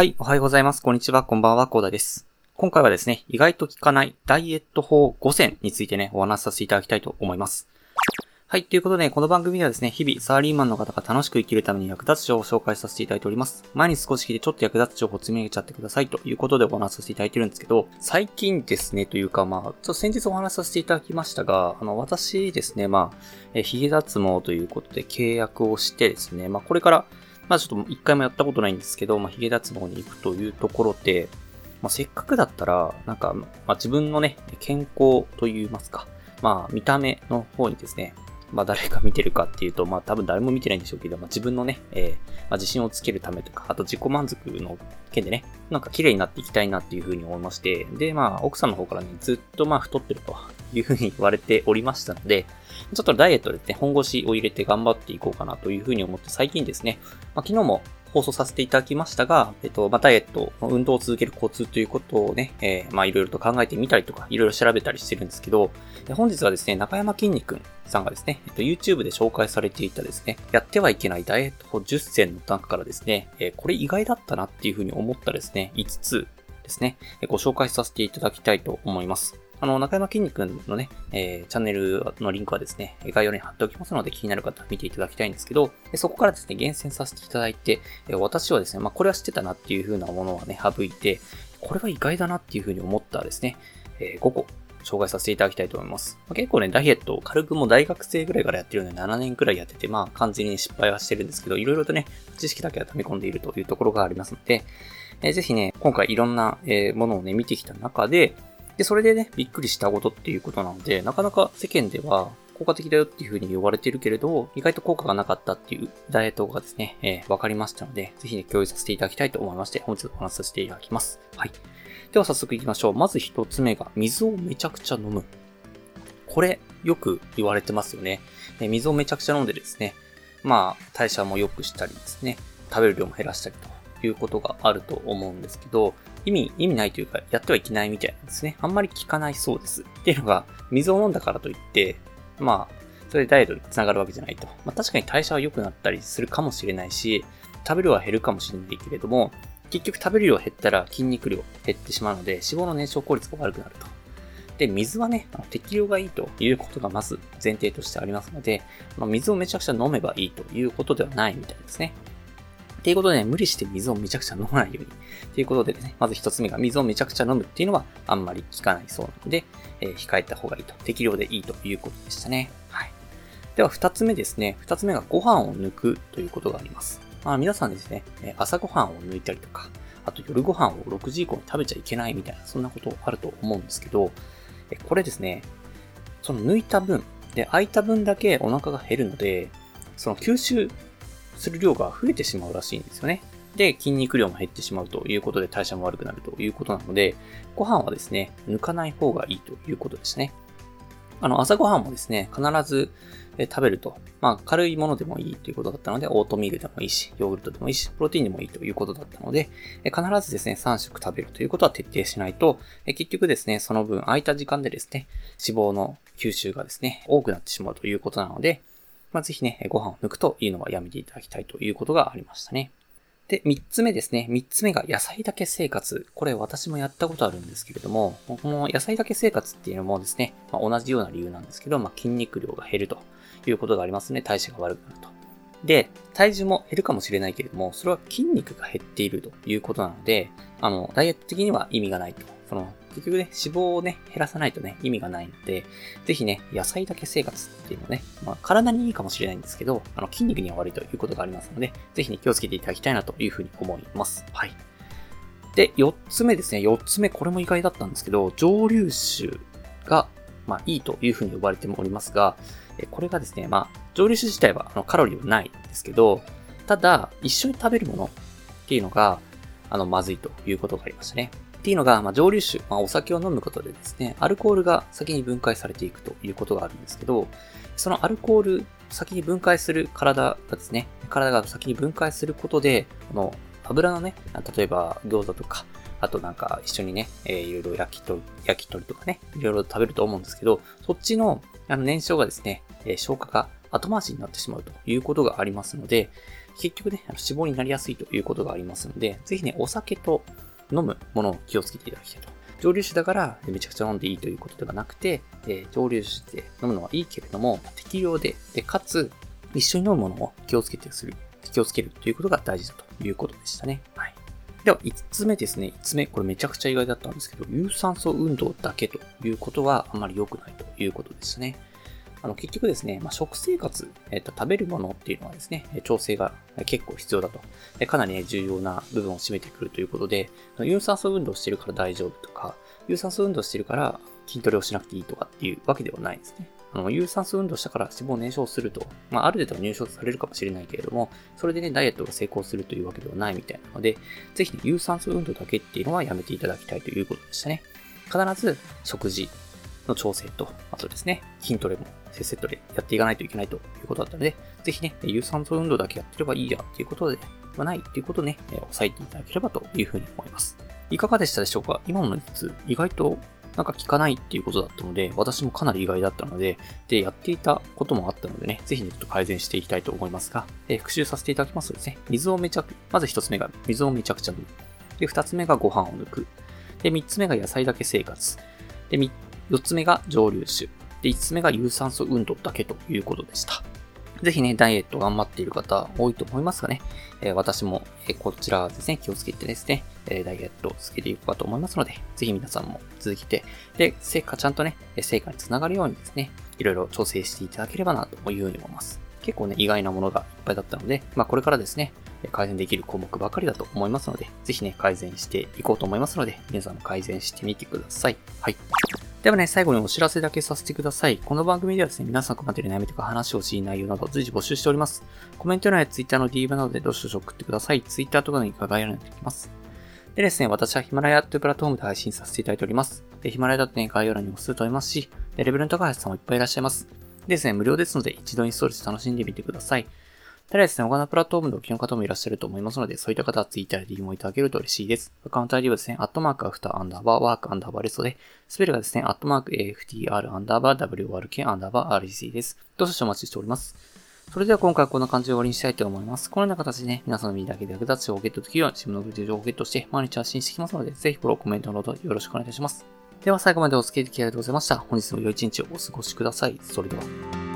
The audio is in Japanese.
はい、おはようございます。こんにちは、こんばんは、コーダです。今回はですね、意外と効かないダイエット法5選についてね、お話しさせていただきたいと思います。はい、ということで、この番組ではですね、日々、サラリーマンの方が楽しく生きるために役立つ情報を紹介させていただいております。前に少し聞いてちょっと役立つ情報を積み上げちゃってくださいということでお話しさせていただいてるんですけど、最近ですね、というかまあ、ちょっと先日お話しさせていただきましたが、あの、私ですね、まあ、え、髭脱毛ということで契約をしてですね、まあ、これから、まあちょっと一回もやったことないんですけど、まあ髭脱毛に行くというところで、まあせっかくだったら、なんか、まあ自分のね、健康と言いますか、まあ見た目の方にですね、まあ誰が見てるかっていうと、まあ多分誰も見てないんでしょうけど、まあ自分のね、えー、まあ自信をつけるためとか、あと自己満足の件でね、なんか綺麗になっていきたいなっていうふうに思いまして、で、まあ奥さんの方からね、ずっとまあ太ってると。いうふうに言われておりましたので、ちょっとダイエットですね、本腰を入れて頑張っていこうかなというふうに思って最近ですね、まあ、昨日も放送させていただきましたが、えっと、まあ、ダイエット、運動を続けるコツということをね、えー、まあ、いろいろと考えてみたりとか、いろいろ調べたりしてるんですけど、本日はですね、中山きんに君さんがですね、えっと、YouTube で紹介されていたですね、やってはいけないダイエット法10選の中からですね、えー、これ意外だったなっていうふうに思ったですね、5つですね、ご紹介させていただきたいと思います。あの、中山きんに君のね、えー、チャンネルのリンクはですね、概要欄に貼っておきますので気になる方見ていただきたいんですけど、そこからですね、厳選させていただいて、私はですね、まあ、これは知ってたなっていう風なものはね、省いて、これは意外だなっていう風に思ったですね、え5個紹介させていただきたいと思います。まあ、結構ね、ダイエットを軽くも大学生ぐらいからやってるので7年くらいやってて、まあ完全に失敗はしてるんですけど、いろいろとね、知識だけは溜め込んでいるというところがありますので、えー、ぜひね、今回いろんな、えー、ものをね、見てきた中で、で、それでね、びっくりしたことっていうことなので、なかなか世間では効果的だよっていう風に言われてるけれど、意外と効果がなかったっていうダイエットがですね、えー、分かりましたので、ぜひね、共有させていただきたいと思いまして、本日お話しさせていただきます。はい。では早速行きましょう。まず一つ目が、水をめちゃくちゃ飲む。これ、よく言われてますよね。え水をめちゃくちゃ飲んでですね、まあ、代謝も良くしたりですね、食べる量も減らしたりということがあると思うんですけど、意味、意味ないというか、やってはいけないみたいなんですね。あんまり効かないそうです。っていうのが、水を飲んだからといって、まあ、それでダイエットにつながるわけじゃないと。まあ確かに代謝は良くなったりするかもしれないし、食べる量は減るかもしれないけれども、結局食べる量減ったら筋肉量減ってしまうので、脂肪の燃焼効率が悪くなると。で、水はね、適量がいいということがまず前提としてありますので、まあ、水をめちゃくちゃ飲めばいいということではないみたいですね。っていうことで、ね、無理して水をめちゃくちゃ飲まないように。ということでね、まず一つ目が水をめちゃくちゃ飲むっていうのはあんまり効かないそうなので、えー、控えた方がいいと。適量でいいということでしたね。はい。では二つ目ですね。二つ目がご飯を抜くということがあります。まあ皆さんですね、朝ご飯を抜いたりとか、あと夜ご飯を6時以降に食べちゃいけないみたいな、そんなことあると思うんですけど、これですね、その抜いた分、で、空いた分だけお腹が減るので、その吸収する量が増えてしまうらしいんですよね。で、筋肉量も減ってしまうということで代謝も悪くなるということなので、ご飯はですね、抜かない方がいいということですね。あの、朝ごはんもですね、必ず食べると、まあ、軽いものでもいいということだったので、オートミールでもいいし、ヨーグルトでもいいし、プロテインでもいいということだったので、必ずですね、3食食べるということは徹底しないと、結局ですね、その分空いた時間でですね、脂肪の吸収がですね、多くなってしまうということなので、まあ、ぜひね、ご飯を抜くというのはやめていただきたいということがありましたね。で、三つ目ですね。三つ目が野菜だけ生活。これ私もやったことあるんですけれども、この野菜だけ生活っていうのもですね、まあ、同じような理由なんですけど、まあ、筋肉量が減るということがありますね。代謝が悪くなると。で、体重も減るかもしれないけれども、それは筋肉が減っているということなので、あの、ダイエット的には意味がないと。その、結局ね、脂肪をね、減らさないとね、意味がないので、ぜひね、野菜だけ生活っていうのね、まあ、体にいいかもしれないんですけど、あの、筋肉には悪いということがありますので、ぜひね、気をつけていただきたいなというふうに思います。はい。で、4つ目ですね。4つ目、これも意外だったんですけど、蒸留酒が、まあ、いいというふうに呼ばれておりますが、これがですね、まあ、蒸留酒自体はあのカロリーはないんですけど、ただ、一緒に食べるものっていうのが、あの、まずいということがありましたね。っていうのが、まあ、蒸留酒、まあ、お酒を飲むことでですね、アルコールが先に分解されていくということがあるんですけど、そのアルコール、先に分解する体がですね、体が先に分解することで、この油のね、例えば餃子とか、あとなんか一緒にね、えー、いろいろ焼き鳥、焼き鳥とかね、いろいろ食べると思うんですけど、そっちのあの燃焼がですね、えー、消化が後回しになってしまうということがありますので、結局ね、脂肪になりやすいということがありますので、ぜひね、お酒と飲むものを気をつけていただきたいと。蒸留酒だからめちゃくちゃ飲んでいいということではなくて、えー、蒸留酒で飲むのはいいけれども、適量で、で、かつ、一緒に飲むものを気をつけてする、気をつけるということが大事だということでしたね。はい。では、5つ目ですね。5つ目。これめちゃくちゃ意外だったんですけど、有酸素運動だけということはあまり良くないということでしたね。あの、結局ですね、まあ、食生活、えっ、と、食べるものっていうのはですね、調整が結構必要だと。かなりね、重要な部分を占めてくるということで、有酸素運動してるから大丈夫とか、有酸素運動してるから筋トレをしなくていいとかっていうわけではないですね。あの、有酸素運動したから脂肪燃焼すると、まあ、ある程度入賞されるかもしれないけれども、それでね、ダイエットが成功するというわけではないみたいなので、ぜひね、有酸素運動だけっていうのはやめていただきたいということでしたね。必ず食事の調整と、あとですね、筋トレもセットでやっていかないといけないということだったので、ぜひね、有酸素運動だけやってればいいやっていうことではないっていうことをね、押さえていただければというふうに思います。いかがでしたでしょうか？今の3つ、意外となんか効かないっていうことだったので、私もかなり意外だったので、で、やっていたこともあったのでね、ぜひね、ちょっと改善していきたいと思いますが、えー、復習させていただきますとですね、水をめちゃく、まず1つ目が水をめちゃくちゃ飲む。で、2つ目がご飯を抜く。で、3つ目が野菜だけ生活。で、4つ目が蒸留酒。で、5つ目が有酸素運動だけということでした。ぜひね、ダイエット頑張っている方多いと思いますがね、えー、私も、えー、こちらはですね、気をつけてですね、えー、ダイエットを続けていこうかと思いますので、ぜひ皆さんも続けて、で、成果ちゃんとね、成果につながるようにですね、いろいろ調整していただければなというふうに思います。結構ね、意外なものがいっぱいだったので、まあこれからですね、改善できる項目ばかりだと思いますので、ぜひね、改善していこうと思いますので、皆さんも改善してみてください。はい。ではね、最後にお知らせだけさせてください。この番組ではですね、皆さん困っている悩みとか話をしい内容など随時募集しております。コメント欄や Twitter の DM などでどしどし送ってください。Twitter とかのリンクが概要欄にてきます。でですね、私はヒマラヤというプラットフォームで配信させていただいております。で、ヒマラヤだとね、概要欄にもすると思いますし、レベルの高い人もいっぱいいらっしゃいます。でですね、無料ですので一度インストールして楽しんでみてください。ただですね、他のプラットフォームでお聞きの方もいらっしゃると思いますので、そういった方は Twitter で DM をいただけると嬉しいです。アカウント ID はですね、アットマークアフターアンダーバーワークアンダーバーレストで、スペルがですね、アットマーク AFTR アンダーバー WRK アンダーバー REC です。どうぞお待ちしております。それでは今回はこんな感じで終わりにしたいと思います。このような形でね、皆さんの身だけで役立つ情報をゲットできるように自分のグループ情報をゲットして毎日発信していきますので、ぜひフォロー、コメントのほどよろしくお願いいたします。では最後までお付き合いありがとうございました。本日も良い一日をお過ごしください。それでは。